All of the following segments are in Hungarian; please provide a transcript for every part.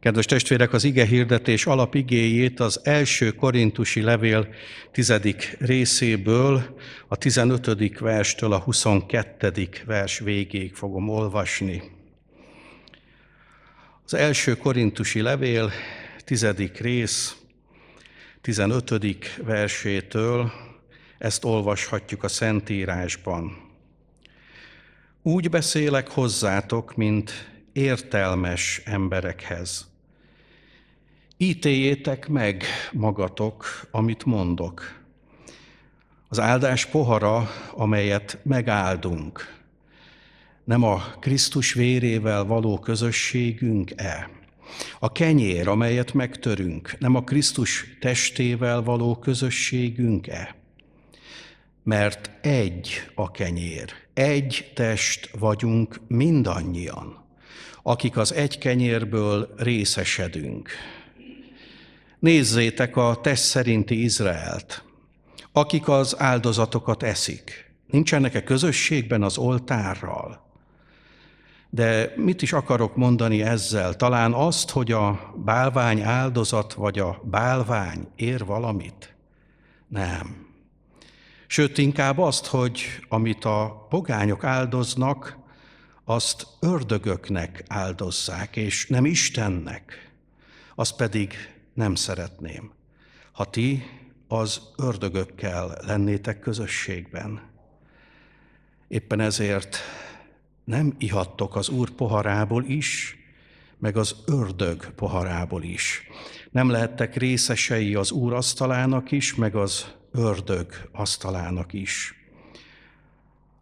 Kedves testvérek, az ige hirdetés alapigéjét az első korintusi levél tizedik részéből, a 15. verstől a 22. vers végéig fogom olvasni. Az első korintusi levél tizedik rész 15. versétől ezt olvashatjuk a Szentírásban. Úgy beszélek hozzátok, mint értelmes emberekhez. Ítéljétek meg magatok, amit mondok. Az áldás pohara, amelyet megáldunk, nem a Krisztus vérével való közösségünk-e? A kenyér, amelyet megtörünk, nem a Krisztus testével való közösségünk-e? Mert egy a kenyér, egy test vagyunk mindannyian, akik az egy kenyérből részesedünk. Nézzétek a test szerinti Izraelt, akik az áldozatokat eszik. Nincsenek-e közösségben az oltárral? De mit is akarok mondani ezzel? Talán azt, hogy a bálvány áldozat vagy a bálvány ér valamit? Nem. Sőt, inkább azt, hogy amit a pogányok áldoznak, azt ördögöknek áldozzák, és nem Istennek. Azt pedig nem szeretném, ha ti az ördögökkel lennétek közösségben. Éppen ezért nem ihattok az Úr poharából is, meg az ördög poharából is. Nem lehettek részesei az Úr asztalának is, meg az ördög asztalának is.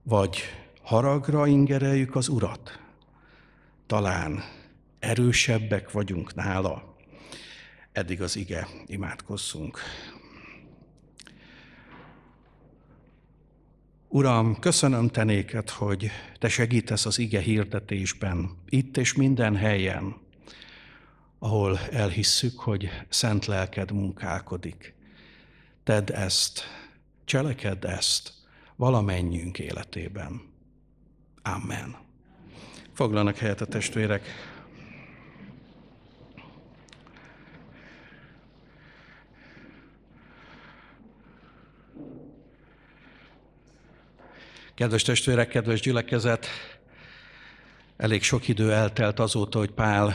Vagy haragra ingereljük az Urat? Talán erősebbek vagyunk nála. Eddig az ige, imádkozzunk. Uram, köszönöm te néked, hogy te segítesz az ige hirdetésben, itt és minden helyen, ahol elhisszük, hogy szent lelked munkálkodik. Tedd ezt, cselekedd ezt valamennyünk életében. Amen. Foglalnak helyet a testvérek. Kedves testvérek, kedves gyülekezet, elég sok idő eltelt azóta, hogy Pál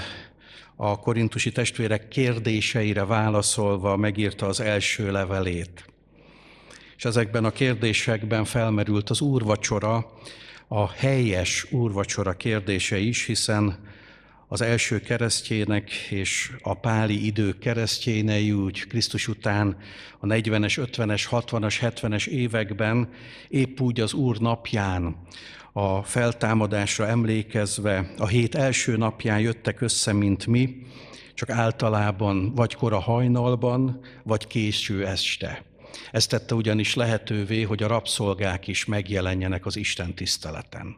a korintusi testvérek kérdéseire válaszolva megírta az első levelét. És ezekben a kérdésekben felmerült az úrvacsora, a helyes úrvacsora kérdése is, hiszen az első keresztjének és a páli idők keresztjénei úgy Krisztus után a 40-es, 50-es, 60-as, 70-es években épp úgy az Úr napján a feltámadásra emlékezve a hét első napján jöttek össze, mint mi, csak általában vagy kora hajnalban, vagy késő este. Ez tette ugyanis lehetővé, hogy a rabszolgák is megjelenjenek az Isten tiszteleten.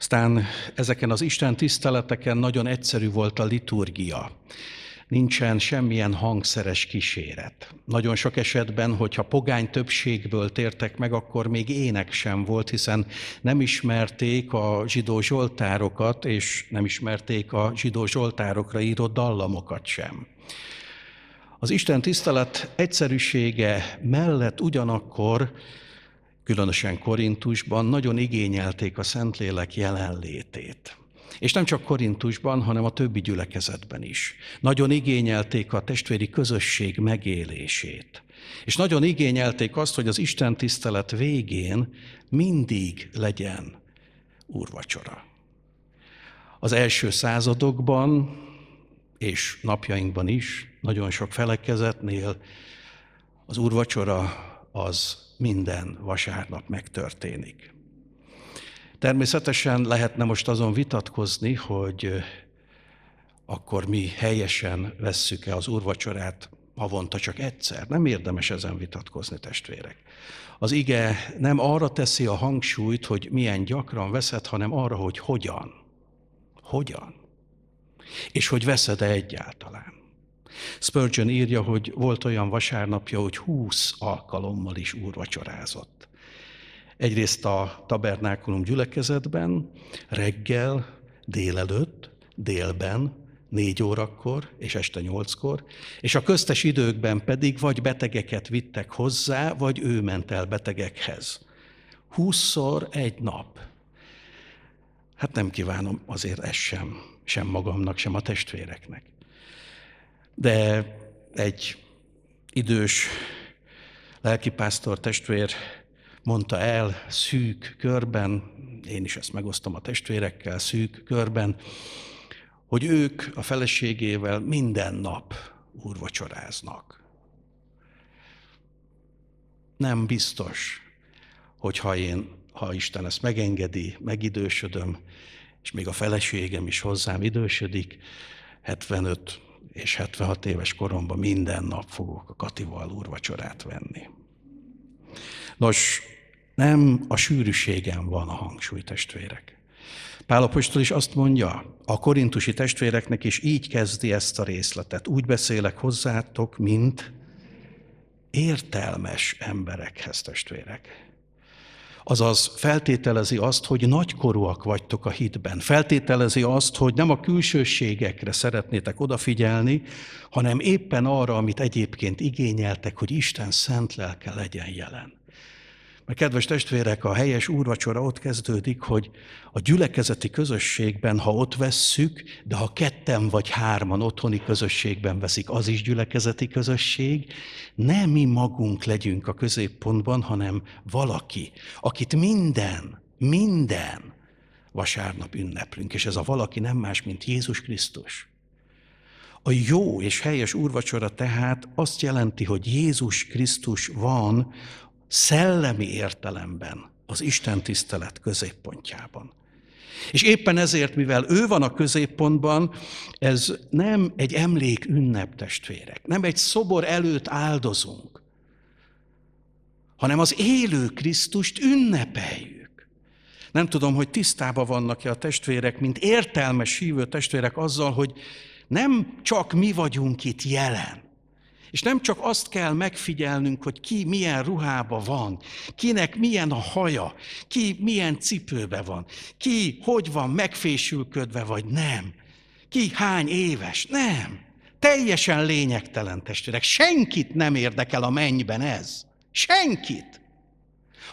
Aztán ezeken az Isten tiszteleteken nagyon egyszerű volt a liturgia. Nincsen semmilyen hangszeres kíséret. Nagyon sok esetben, hogyha pogány többségből tértek meg, akkor még ének sem volt, hiszen nem ismerték a zsidó zsoltárokat, és nem ismerték a zsidó zsoltárokra írott dallamokat sem. Az Isten tisztelet egyszerűsége mellett ugyanakkor különösen Korintusban, nagyon igényelték a Szentlélek jelenlétét. És nem csak Korintusban, hanem a többi gyülekezetben is. Nagyon igényelték a testvéri közösség megélését. És nagyon igényelték azt, hogy az Isten tisztelet végén mindig legyen úrvacsora. Az első századokban és napjainkban is nagyon sok felekezetnél az úrvacsora az minden vasárnap megtörténik. Természetesen lehetne most azon vitatkozni, hogy akkor mi helyesen vesszük-e az úrvacsorát havonta csak egyszer. Nem érdemes ezen vitatkozni, testvérek. Az ige nem arra teszi a hangsúlyt, hogy milyen gyakran veszed, hanem arra, hogy hogyan. Hogyan. És hogy veszed-e egyáltalán. Spurgeon írja, hogy volt olyan vasárnapja, hogy húsz alkalommal is úrvacsorázott. Egyrészt a tabernákulum gyülekezetben, reggel, délelőtt, délben, négy órakor és este nyolckor, és a köztes időkben pedig vagy betegeket vittek hozzá, vagy ő ment el betegekhez. Húszszor egy nap. Hát nem kívánom azért ezt sem, sem magamnak, sem a testvéreknek. De egy idős lelkipásztor testvér mondta el szűk körben, én is ezt megosztom a testvérekkel szűk körben, hogy ők a feleségével minden nap úrvacsoráznak. Nem biztos, hogy ha én, ha Isten ezt megengedi, megidősödöm, és még a feleségem is hozzám idősödik, 75 és 76 éves koromban minden nap fogok a Katival úrvacsorát venni. Nos, nem a sűrűségen van a hangsúly, testvérek. Pálapostól is azt mondja, a korintusi testvéreknek is így kezdi ezt a részletet. Úgy beszélek hozzátok, mint értelmes emberekhez, testvérek. Azaz feltételezi azt, hogy nagykorúak vagytok a hitben. Feltételezi azt, hogy nem a külsőségekre szeretnétek odafigyelni, hanem éppen arra, amit egyébként igényeltek, hogy Isten szent lelke legyen jelen. Mert kedves testvérek, a helyes úrvacsora ott kezdődik, hogy a gyülekezeti közösségben, ha ott vesszük, de ha ketten vagy hárman otthoni közösségben veszik, az is gyülekezeti közösség, nem mi magunk legyünk a középpontban, hanem valaki, akit minden, minden vasárnap ünneplünk, és ez a valaki nem más, mint Jézus Krisztus. A jó és helyes úrvacsora tehát azt jelenti, hogy Jézus Krisztus van szellemi értelemben az Isten tisztelet középpontjában. És éppen ezért, mivel ő van a középpontban, ez nem egy emlék ünnep testvérek, nem egy szobor előtt áldozunk, hanem az élő Krisztust ünnepeljük. Nem tudom, hogy tisztában vannak-e a testvérek, mint értelmes hívő testvérek azzal, hogy nem csak mi vagyunk itt jelen, és nem csak azt kell megfigyelnünk, hogy ki milyen ruhába van, kinek milyen a haja, ki milyen cipőbe van, ki hogy van megfésülködve, vagy nem. Ki hány éves, nem. Teljesen lényegtelen testvérek. Senkit nem érdekel a mennyben ez. Senkit.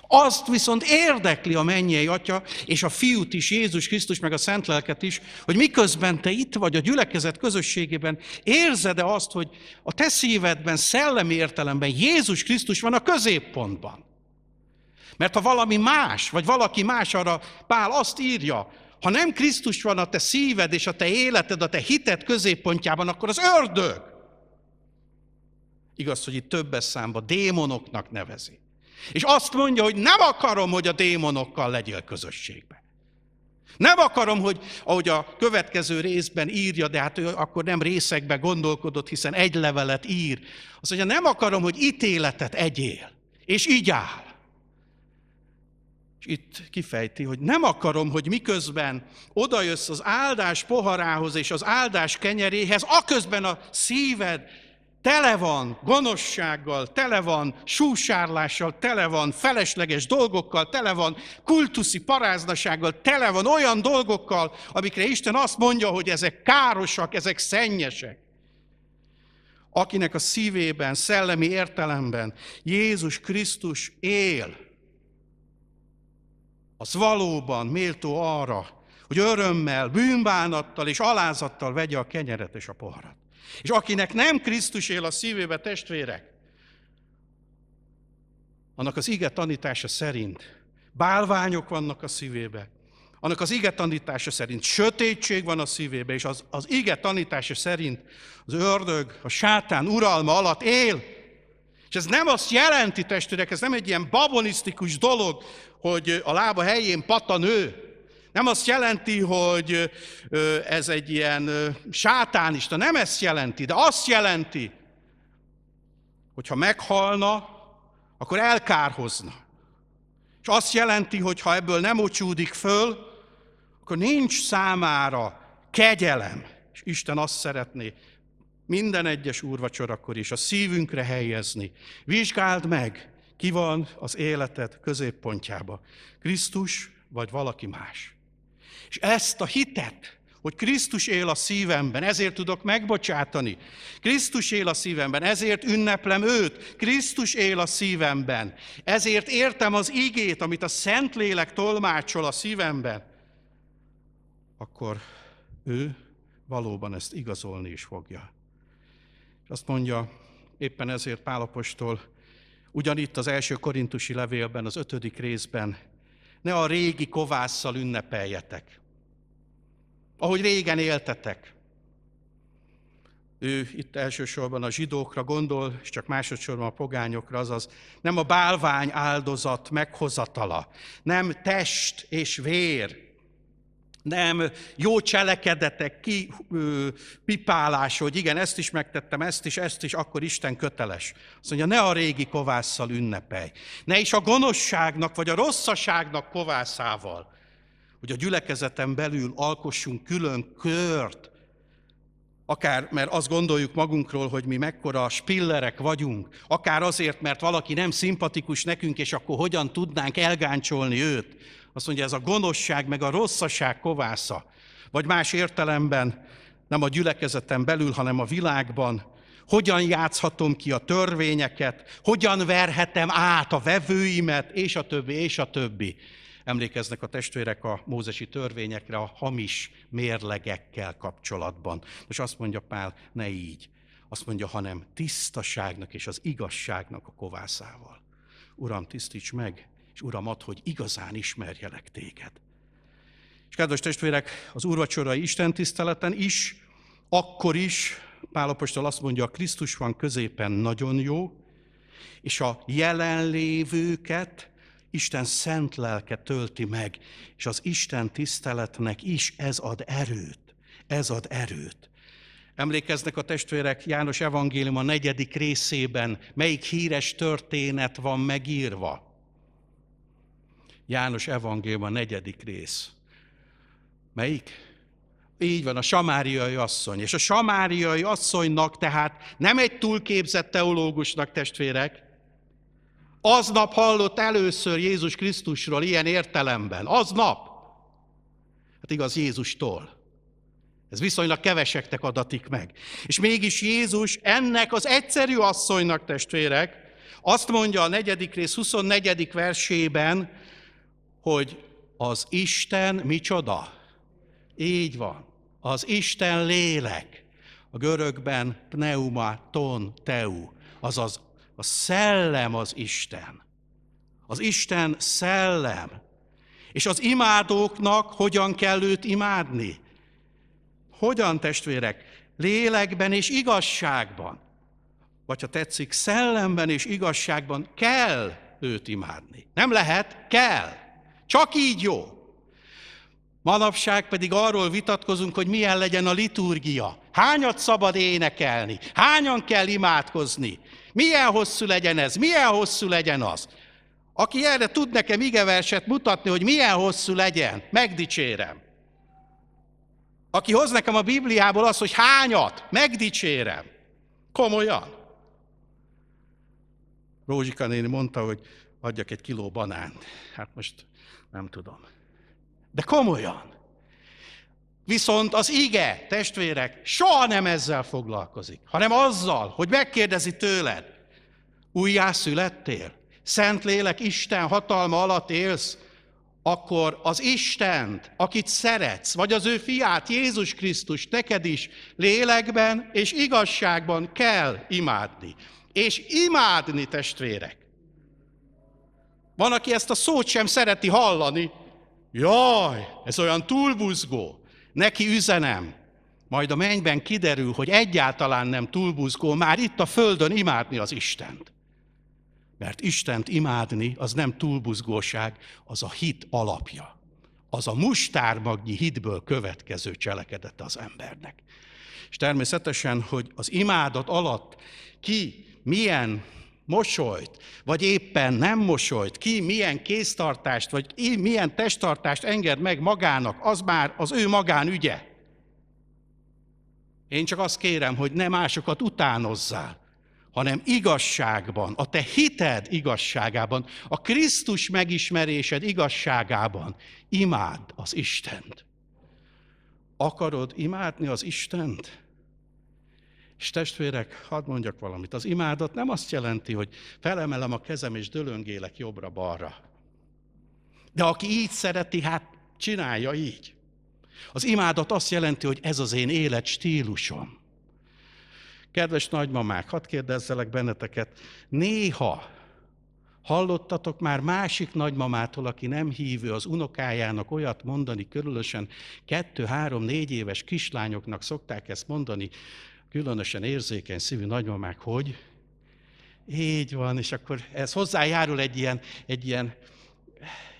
Azt viszont érdekli a mennyei atya, és a fiút is, Jézus Krisztus, meg a Szent Lelket is, hogy miközben te itt vagy a gyülekezet közösségében, érzed-e azt, hogy a te szívedben, szellemi értelemben Jézus Krisztus van a középpontban. Mert ha valami más, vagy valaki más arra, Pál azt írja, ha nem Krisztus van a te szíved és a te életed, a te hited középpontjában, akkor az ördög. Igaz, hogy itt többes számba démonoknak nevezi. És azt mondja, hogy nem akarom, hogy a démonokkal legyél közösségben. Nem akarom, hogy ahogy a következő részben írja, de hát ő akkor nem részekbe gondolkodott, hiszen egy levelet ír. Azt mondja, nem akarom, hogy ítéletet egyél, és így áll. És itt kifejti, hogy nem akarom, hogy miközben odajössz az áldás poharához és az áldás kenyeréhez, aközben a szíved tele van gonoszsággal, tele van súsárlással, tele van felesleges dolgokkal, tele van kultuszi paráznasággal, tele van olyan dolgokkal, amikre Isten azt mondja, hogy ezek károsak, ezek szennyesek. Akinek a szívében, szellemi értelemben Jézus Krisztus él, az valóban méltó arra, hogy örömmel, bűnbánattal és alázattal vegye a kenyeret és a poharat. És akinek nem Krisztus él a szívébe, testvérek, annak az ige tanítása szerint bálványok vannak a szívébe, annak az ige tanítása szerint sötétség van a szívébe, és az, az ige tanítása szerint az ördög, a sátán uralma alatt él. És ez nem azt jelenti, testvérek, ez nem egy ilyen babonisztikus dolog, hogy a lába helyén pattan ő, nem azt jelenti, hogy ez egy ilyen sátánista, nem ezt jelenti, de azt jelenti, hogy ha meghalna, akkor elkárhozna. És azt jelenti, hogy ha ebből nem ocsúdik föl, akkor nincs számára kegyelem. És Isten azt szeretné minden egyes úrvacsorakor is a szívünkre helyezni. Vizsgáld meg, ki van az életed középpontjába. Krisztus vagy valaki más. És ezt a hitet hogy Krisztus él a szívemben, ezért tudok megbocsátani. Krisztus él a szívemben, ezért ünneplem őt. Krisztus él a szívemben, ezért értem az igét, amit a Szentlélek tolmácsol a szívemben. Akkor ő valóban ezt igazolni is fogja. És azt mondja, éppen ezért Pálapostól, ugyanitt az első korintusi levélben, az ötödik részben, ne a régi kovásszal ünnepeljetek, ahogy régen éltetek. Ő itt elsősorban a zsidókra gondol, és csak másodszorban a pogányokra, azaz nem a bálvány áldozat meghozatala, nem test és vér, nem jó cselekedetek, ki, ö, pipálás, hogy igen, ezt is megtettem, ezt is, ezt is, akkor Isten köteles. Azt mondja, ne a régi kovásszal ünnepelj. Ne is a gonoszságnak, vagy a rosszaságnak kovászával, hogy a gyülekezeten belül alkossunk külön kört, akár mert azt gondoljuk magunkról, hogy mi mekkora spillerek vagyunk, akár azért, mert valaki nem szimpatikus nekünk, és akkor hogyan tudnánk elgáncsolni őt. Azt mondja, ez a gonoszság, meg a rosszaság kovásza. Vagy más értelemben, nem a gyülekezeten belül, hanem a világban, hogyan játszhatom ki a törvényeket, hogyan verhetem át a vevőimet, és a többi, és a többi. Emlékeznek a testvérek a mózesi törvényekre a hamis mérlegekkel kapcsolatban. És azt mondja Pál, ne így. Azt mondja, hanem tisztaságnak és az igazságnak a kovászával. Uram, tisztíts meg, és Uram, ad, hogy igazán ismerjelek téged. És kedves testvérek, az úrvacsorai Isten tiszteleten is, akkor is, Pálapostól azt mondja, a Krisztus van középen nagyon jó, és a jelenlévőket Isten szent lelke tölti meg, és az Isten tiszteletnek is ez ad erőt. Ez ad erőt. Emlékeznek a testvérek János evangélium a negyedik részében, melyik híres történet van megírva? János evangélium a negyedik rész. Melyik? Így van, a samáriai asszony. És a samáriai asszonynak tehát nem egy túlképzett teológusnak, testvérek, Aznap hallott először Jézus Krisztusról ilyen értelemben. Aznap. Hát igaz, Jézustól. Ez viszonylag keveseknek adatik meg. És mégis Jézus ennek az egyszerű asszonynak, testvérek, azt mondja a negyedik rész 24. versében, hogy az Isten micsoda? Így van. Az Isten lélek. A görögben pneuma ton teu, azaz a szellem az Isten. Az Isten szellem. És az imádóknak hogyan kell őt imádni? Hogyan, testvérek? Lélekben és igazságban. Vagy ha tetszik, szellemben és igazságban kell őt imádni. Nem lehet, kell. Csak így jó. Manapság pedig arról vitatkozunk, hogy milyen legyen a liturgia. Hányat szabad énekelni? Hányan kell imádkozni? Milyen hosszú legyen ez? Milyen hosszú legyen az? Aki erre tud nekem igeverset mutatni, hogy milyen hosszú legyen, megdicsérem. Aki hoz nekem a Bibliából az, hogy hányat, megdicsérem. Komolyan. Rózsika néni mondta, hogy adjak egy kiló banánt. Hát most nem tudom. De komolyan. Viszont az ige, testvérek, soha nem ezzel foglalkozik, hanem azzal, hogy megkérdezi tőled, újjászülettél, Szentlélek Isten hatalma alatt élsz, akkor az Istent, akit szeretsz, vagy az ő fiát, Jézus Krisztus, neked is lélekben és igazságban kell imádni. És imádni, testvérek. Van, aki ezt a szót sem szereti hallani. Jaj, ez olyan túlbuzgó. Neki üzenem, majd a mennyben kiderül, hogy egyáltalán nem túlbuzgó, már itt a földön imádni az Istent. Mert Istent imádni az nem túlbuzgóság, az a hit alapja. Az a mustármagnyi hitből következő cselekedet az embernek. És természetesen, hogy az imádat alatt ki milyen mosolyt, vagy éppen nem mosolyt, ki milyen kéztartást, vagy milyen testtartást enged meg magának, az már az ő magán ügye. Én csak azt kérem, hogy ne másokat utánozzál, hanem igazságban, a te hited igazságában, a Krisztus megismerésed igazságában imád az Istent. Akarod imádni az Istent? És testvérek, hadd mondjak valamit. Az imádat nem azt jelenti, hogy felemelem a kezem és dölöngélek jobbra-balra. De aki így szereti, hát csinálja így. Az imádat azt jelenti, hogy ez az én élet stílusom. Kedves nagymamák, hadd kérdezzelek benneteket, néha hallottatok már másik nagymamától, aki nem hívő, az unokájának olyat mondani, körülösen kettő, három, négy éves kislányoknak szokták ezt mondani, különösen érzékeny szívű nagymamák, hogy így van, és akkor ez hozzájárul egy ilyen, egy ilyen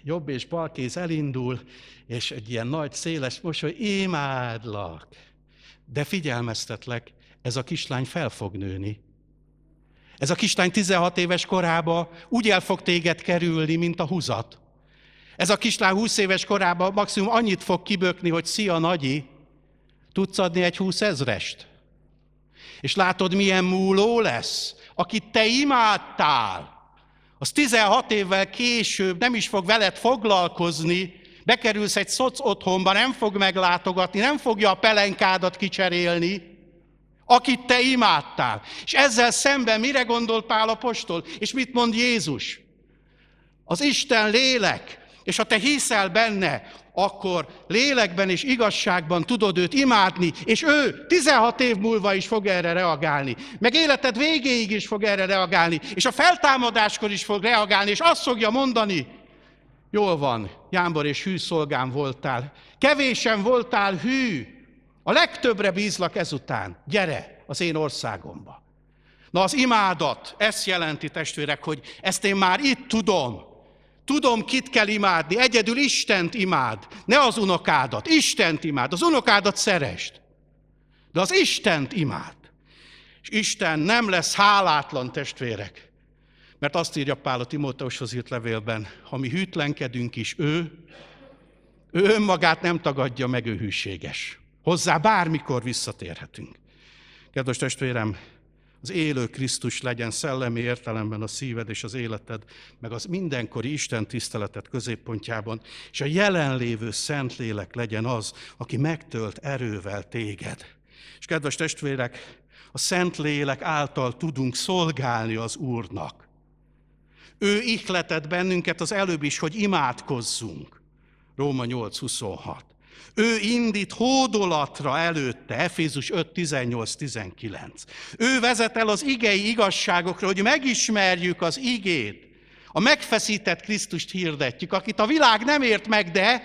jobb és bal kéz elindul, és egy ilyen nagy, széles mosoly, imádlak. De figyelmeztetlek, ez a kislány fel fog nőni. Ez a kislány 16 éves korába úgy el fog téged kerülni, mint a húzat. Ez a kislány 20 éves korában maximum annyit fog kibökni, hogy szia, nagyi, tudsz adni egy 20 ezrest? És látod, milyen múló lesz, akit te imádtál. Az 16 évvel később nem is fog veled foglalkozni, bekerülsz egy szoc otthonba, nem fog meglátogatni, nem fogja a pelenkádat kicserélni, akit te imádtál. És ezzel szemben mire gondol Pál apostol? És mit mond Jézus? Az Isten lélek, és ha te hiszel benne, akkor lélekben és igazságban tudod őt imádni, és ő 16 év múlva is fog erre reagálni. Meg életed végéig is fog erre reagálni, és a feltámadáskor is fog reagálni, és azt fogja mondani, jól van, jámbor és hű szolgám voltál, kevésen voltál hű, a legtöbbre bízlak ezután, gyere az én országomba. Na az imádat, ezt jelenti testvérek, hogy ezt én már itt tudom, Tudom, kit kell imádni. Egyedül Istent imád. Ne az unokádat. Istent imád. Az unokádat szerest. De az Istent imád. És Isten nem lesz hálátlan testvérek. Mert azt írja Pál a Timóteushoz írt levélben, ha mi hűtlenkedünk is, ő, ő önmagát nem tagadja meg, ő hűséges. Hozzá bármikor visszatérhetünk. Kedves testvérem, az élő Krisztus legyen szellemi értelemben a szíved és az életed, meg az mindenkori Isten tiszteletet középpontjában, és a jelenlévő Szentlélek legyen az, aki megtölt erővel téged. És kedves testvérek, a Szentlélek által tudunk szolgálni az Úrnak. Ő ihletett bennünket az előbb is, hogy imádkozzunk. Róma 8.26. Ő indít hódolatra előtte, Efézus 5, 18, 19. Ő vezet el az igei igazságokra, hogy megismerjük az igét. A megfeszített Krisztust hirdetjük, akit a világ nem ért meg, de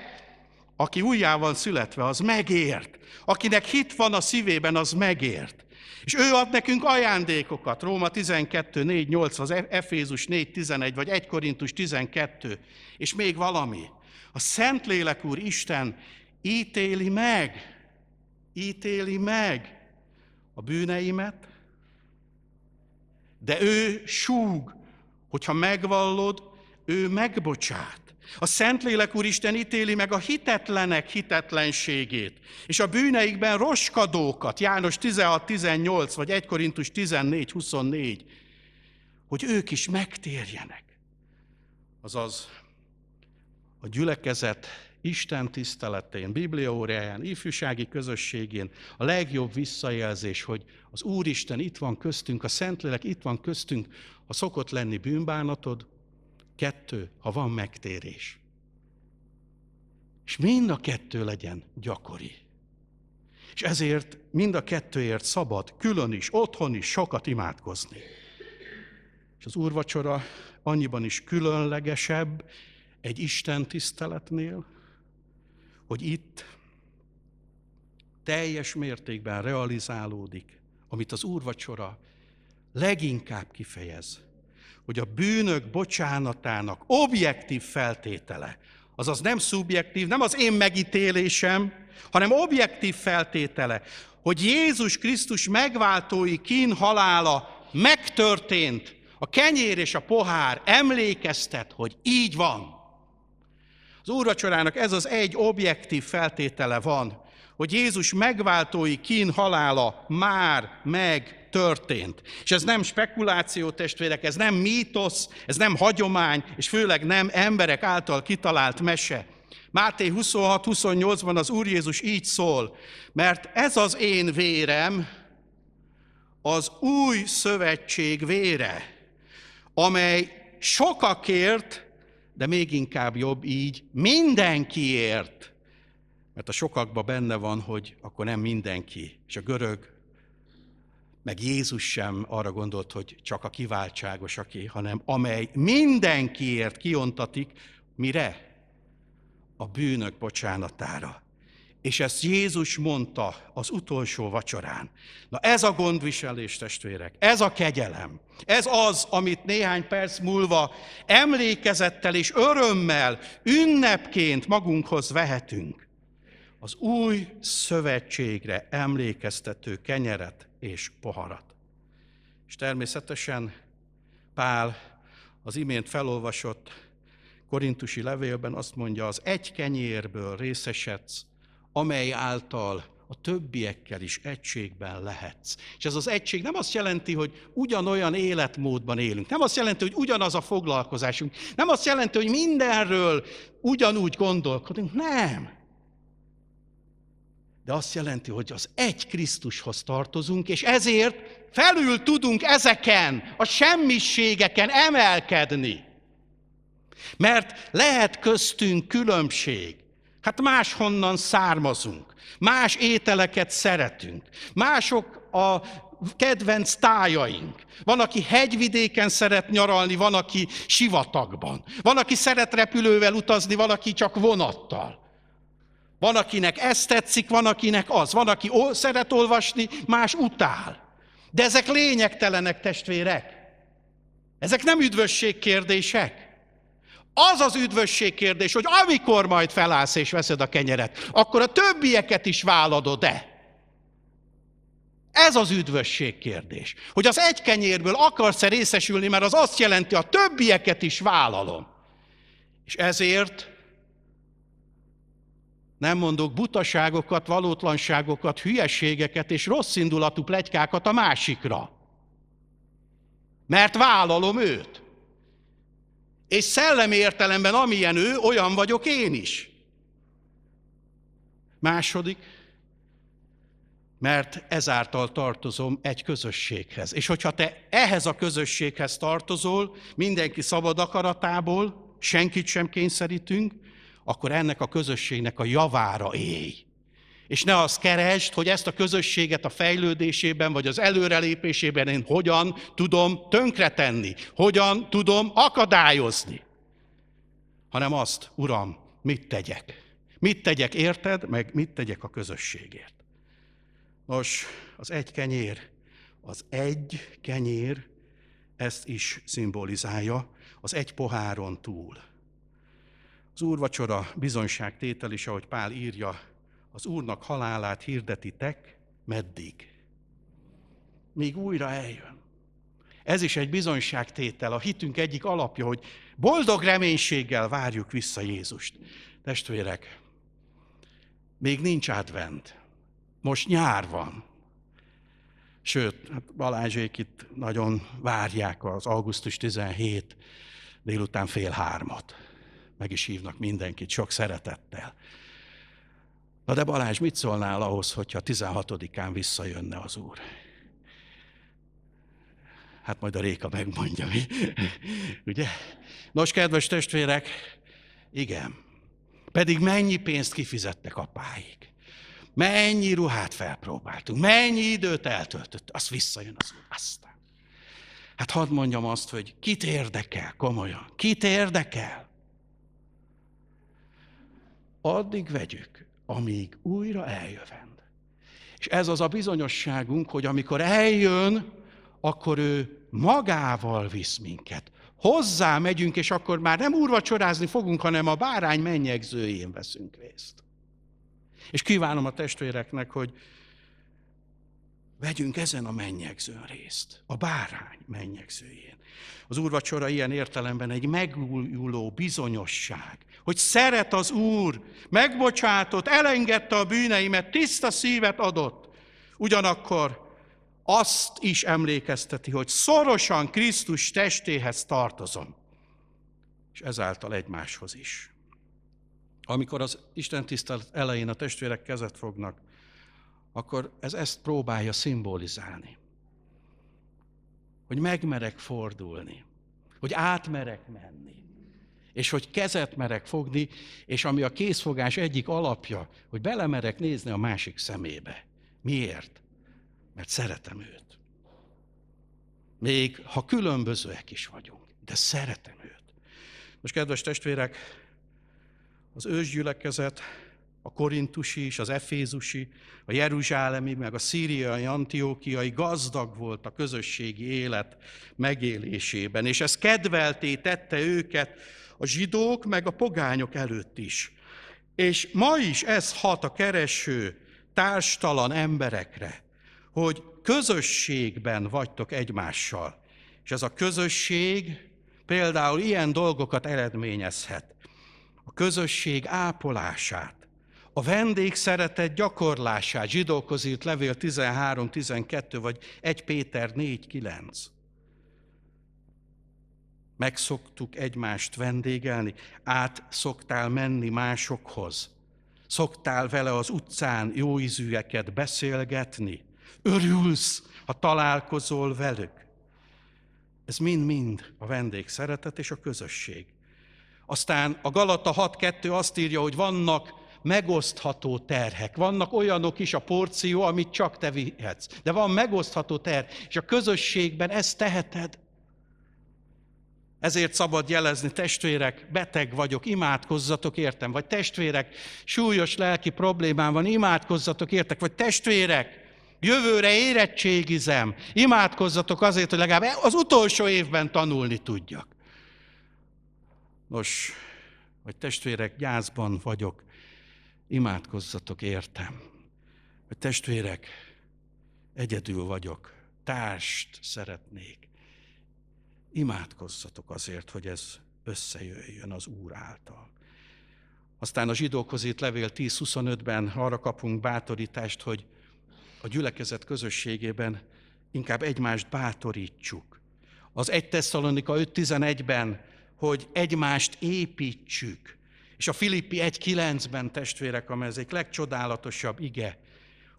aki újjá van születve, az megért. Akinek hit van a szívében, az megért. És ő ad nekünk ajándékokat, Róma 12, 4, 8, az Efézus 4, 11, vagy 1 Korintus 12, és még valami. A Szentlélek Úr Isten ítéli meg, ítéli meg a bűneimet, de ő súg, hogyha megvallod, ő megbocsát. A Szentlélek Úristen ítéli meg a hitetlenek hitetlenségét, és a bűneikben roskadókat, János 16-18, vagy 1 Korintus 14-24, hogy ők is megtérjenek. Azaz a gyülekezet Isten tiszteletén, bibliaóráján, ifjúsági közösségén a legjobb visszajelzés, hogy az Úristen itt van köztünk, a Szentlélek itt van köztünk, ha szokott lenni bűnbánatod, kettő, ha van megtérés. És mind a kettő legyen gyakori. És ezért mind a kettőért szabad, külön is, otthon is sokat imádkozni. És az úrvacsora annyiban is különlegesebb egy Isten tiszteletnél, hogy itt teljes mértékben realizálódik, amit az úrvacsora leginkább kifejez, hogy a bűnök bocsánatának objektív feltétele, azaz nem szubjektív, nem az én megítélésem, hanem objektív feltétele, hogy Jézus Krisztus megváltói kín halála megtörtént, a kenyér és a pohár emlékeztet, hogy így van. Az úrvacsorának ez az egy objektív feltétele van, hogy Jézus megváltói kín halála már meg történt. És ez nem spekuláció, testvérek, ez nem mítosz, ez nem hagyomány, és főleg nem emberek által kitalált mese, Máté 26-28-ban az Úr Jézus így szól, mert ez az én vérem, az új szövetség vére, amely sokakért, de még inkább jobb így, mindenkiért. Mert a sokakban benne van, hogy akkor nem mindenki. És a görög, meg Jézus sem arra gondolt, hogy csak a kiváltságos, aki, hanem amely mindenkiért kiontatik, mire? A bűnök bocsánatára. És ezt Jézus mondta az utolsó vacsorán. Na ez a gondviselés, testvérek, ez a kegyelem, ez az, amit néhány perc múlva emlékezettel és örömmel, ünnepként magunkhoz vehetünk. Az új szövetségre emlékeztető kenyeret és poharat. És természetesen Pál az imént felolvasott korintusi levélben azt mondja, az egy kenyérből részesedsz, amely által a többiekkel is egységben lehetsz. És ez az egység nem azt jelenti, hogy ugyanolyan életmódban élünk. Nem azt jelenti, hogy ugyanaz a foglalkozásunk. Nem azt jelenti, hogy mindenről ugyanúgy gondolkodunk. Nem. De azt jelenti, hogy az egy Krisztushoz tartozunk, és ezért felül tudunk ezeken, a semmiségeken emelkedni. Mert lehet köztünk különbség. Hát máshonnan származunk, más ételeket szeretünk, mások a kedvenc tájaink. Van, aki hegyvidéken szeret nyaralni, van, aki sivatagban. Van, aki szeret repülővel utazni, van, aki csak vonattal. Van, akinek ez tetszik, van, akinek az. Van, aki szeret olvasni, más utál. De ezek lényegtelenek, testvérek. Ezek nem üdvösség kérdések. Az az üdvösség kérdés, hogy amikor majd felállsz és veszed a kenyeret, akkor a többieket is váladod-e? Ez az üdvösség kérdés. Hogy az egy kenyérből akarsz-e részesülni, mert az azt jelenti, a többieket is vállalom. És ezért nem mondok butaságokat, valótlanságokat, hülyeségeket és rosszindulatú plegykákat a másikra. Mert vállalom őt. És szellemi értelemben, amilyen ő, olyan vagyok én is. Második, mert ezáltal tartozom egy közösséghez. És hogyha te ehhez a közösséghez tartozol, mindenki szabad akaratából, senkit sem kényszerítünk, akkor ennek a közösségnek a javára élj. És ne azt keresd, hogy ezt a közösséget a fejlődésében vagy az előrelépésében én hogyan tudom tönkretenni, hogyan tudom akadályozni. Hanem azt, Uram, mit tegyek? Mit tegyek érted, meg mit tegyek a közösségért? Nos, az egy kenyér, az egy kenyér ezt is szimbolizálja, az egy poháron túl. Az úrvacsora bizonyságtétel is, ahogy Pál írja, az Úrnak halálát hirdetitek, meddig? Míg újra eljön. Ez is egy bizonyságtétel, a hitünk egyik alapja, hogy boldog reménységgel várjuk vissza Jézust. Testvérek, még nincs advent. Most nyár van. Sőt, hát Balázsék itt nagyon várják az augusztus 17 délután fél hármat. Meg is hívnak mindenkit sok szeretettel. Na de Balázs, mit szólnál ahhoz, hogyha 16-án visszajönne az Úr? Hát majd a Réka megmondja, mi? Ugye? Nos, kedves testvérek, igen. Pedig mennyi pénzt kifizettek apáig. Mennyi ruhát felpróbáltunk, mennyi időt eltöltött, azt visszajön az Úr. Aztán. Hát hadd mondjam azt, hogy kit érdekel, komolyan, kit érdekel? Addig vegyük, amíg újra eljövend. És ez az a bizonyosságunk, hogy amikor eljön, akkor ő magával visz minket. Hozzá megyünk, és akkor már nem úrvacsorázni fogunk, hanem a bárány mennyegzőjén veszünk részt. És kívánom a testvéreknek, hogy vegyünk ezen a mennyegzőn részt, a bárány mennyegzőjén. Az úrvacsora ilyen értelemben egy megújuló bizonyosság, hogy szeret az Úr, megbocsátott, elengedte a bűneimet, tiszta szívet adott. Ugyanakkor azt is emlékezteti, hogy szorosan Krisztus testéhez tartozom, és ezáltal egymáshoz is. amikor az Isten tisztelet elején a testvérek kezet fognak, akkor ez ezt próbálja szimbolizálni. Hogy megmerek fordulni, hogy átmerek menni, és hogy kezet merek fogni, és ami a készfogás egyik alapja, hogy belemerek nézni a másik szemébe. Miért? Mert szeretem őt. Még ha különbözőek is vagyunk, de szeretem őt. Most, kedves testvérek, az ősgyülekezet, a korintusi és az efézusi, a jeruzsálemi, meg a szíriai, antiókiai gazdag volt a közösségi élet megélésében, és ez kedvelté tette őket a zsidók, meg a pogányok előtt is. És ma is ez hat a kereső, társtalan emberekre, hogy közösségben vagytok egymással. És ez a közösség például ilyen dolgokat eredményezhet. A közösség ápolását, a vendég szeretet gyakorlását, zsidókhoz írt levél 13-12, vagy 1 Péter 4-9. Megszoktuk egymást vendégelni, át szoktál menni másokhoz. Szoktál vele az utcán jó ízűeket beszélgetni. Örülsz, ha találkozol velük. Ez mind-mind a vendég szeretet és a közösség. Aztán a Galata 6.2 azt írja, hogy vannak megosztható terhek. Vannak olyanok is a porció, amit csak te vihetsz. De van megosztható terh, és a közösségben ezt teheted. Ezért szabad jelezni, testvérek, beteg vagyok, imádkozzatok értem. Vagy testvérek, súlyos lelki problémám van, imádkozzatok értek. Vagy testvérek, jövőre érettségizem, imádkozzatok azért, hogy legalább az utolsó évben tanulni tudjak. Nos, vagy testvérek, gyászban vagyok, imádkozzatok értem. Vagy testvérek, egyedül vagyok, társt szeretnék. Imádkozzatok azért, hogy ez összejöjjön az Úr által. Aztán a zsidókhoz írt levél 10.25-ben arra kapunk bátorítást, hogy a gyülekezet közösségében inkább egymást bátorítsuk. Az 1 Tesszalonika 5.11-ben, hogy egymást építsük. És a Filippi 1.9-ben testvérek, amely ez egy legcsodálatosabb ige,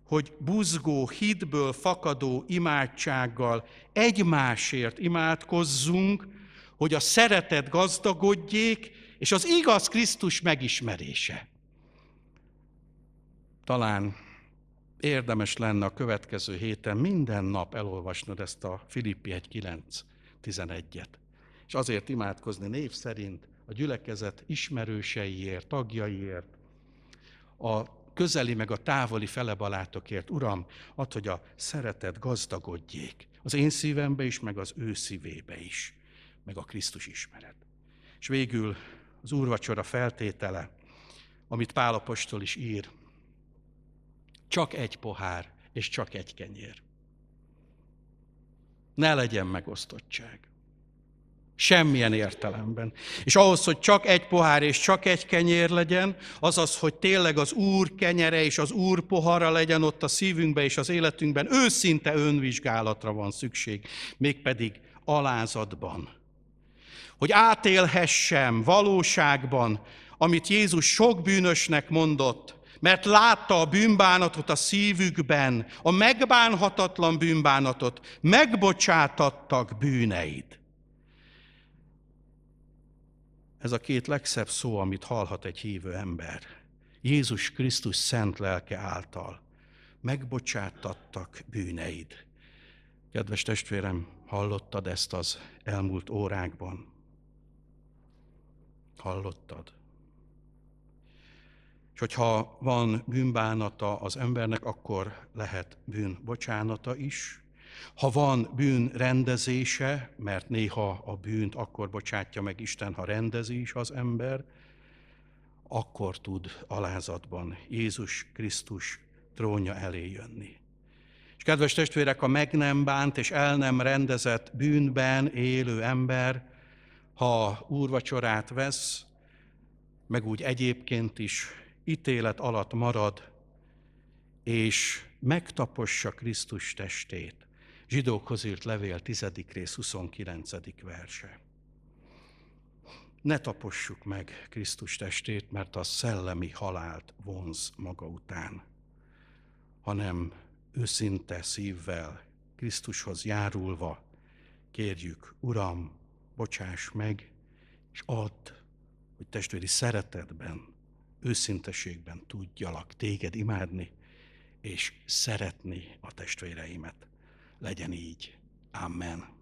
hogy buzgó, hitből fakadó imádsággal egymásért imádkozzunk, hogy a szeretet gazdagodjék, és az igaz Krisztus megismerése. Talán érdemes lenne a következő héten minden nap elolvasnod ezt a Filippi 1.9.11-et. És azért imádkozni név szerint a gyülekezet ismerőseiért, tagjaiért, a közeli meg a távoli felebalátokért. Uram, add, hogy a szeretet gazdagodjék az én szívembe is, meg az ő szívébe is, meg a Krisztus ismeret. És végül az úrvacsora feltétele, amit Pálapostól is ír, csak egy pohár és csak egy kenyér. Ne legyen megosztottság. Semmilyen értelemben. És ahhoz, hogy csak egy pohár és csak egy kenyér legyen, azaz, hogy tényleg az Úr kenyere és az Úr pohara legyen ott a szívünkben és az életünkben, őszinte önvizsgálatra van szükség, mégpedig alázatban. Hogy átélhessem valóságban, amit Jézus sok bűnösnek mondott, mert látta a bűnbánatot a szívükben, a megbánhatatlan bűnbánatot, megbocsátattak bűneid. Ez a két legszebb szó, amit hallhat egy hívő ember. Jézus Krisztus szent lelke által. Megbocsátattak bűneid. Kedves testvérem, hallottad ezt az elmúlt órákban? Hallottad? És hogyha van bűnbánata az embernek, akkor lehet bűnbocsánata is. Ha van bűn rendezése, mert néha a bűnt akkor bocsátja meg Isten, ha rendezi is az ember, akkor tud alázatban Jézus Krisztus trónja elé jönni. És kedves testvérek, a meg nem bánt és el nem rendezett bűnben élő ember, ha úrvacsorát vesz, meg úgy egyébként is ítélet alatt marad, és megtapossa Krisztus testét. Zsidókhoz írt levél 10. rész 29. verse. Ne tapossuk meg Krisztus testét, mert a szellemi halált vonz maga után, hanem őszinte szívvel, Krisztushoz járulva kérjük, Uram, bocsáss meg, és add, hogy testvéri szeretetben, őszinteségben tudjalak téged imádni, és szeretni a testvéreimet. Legyen így. Amen.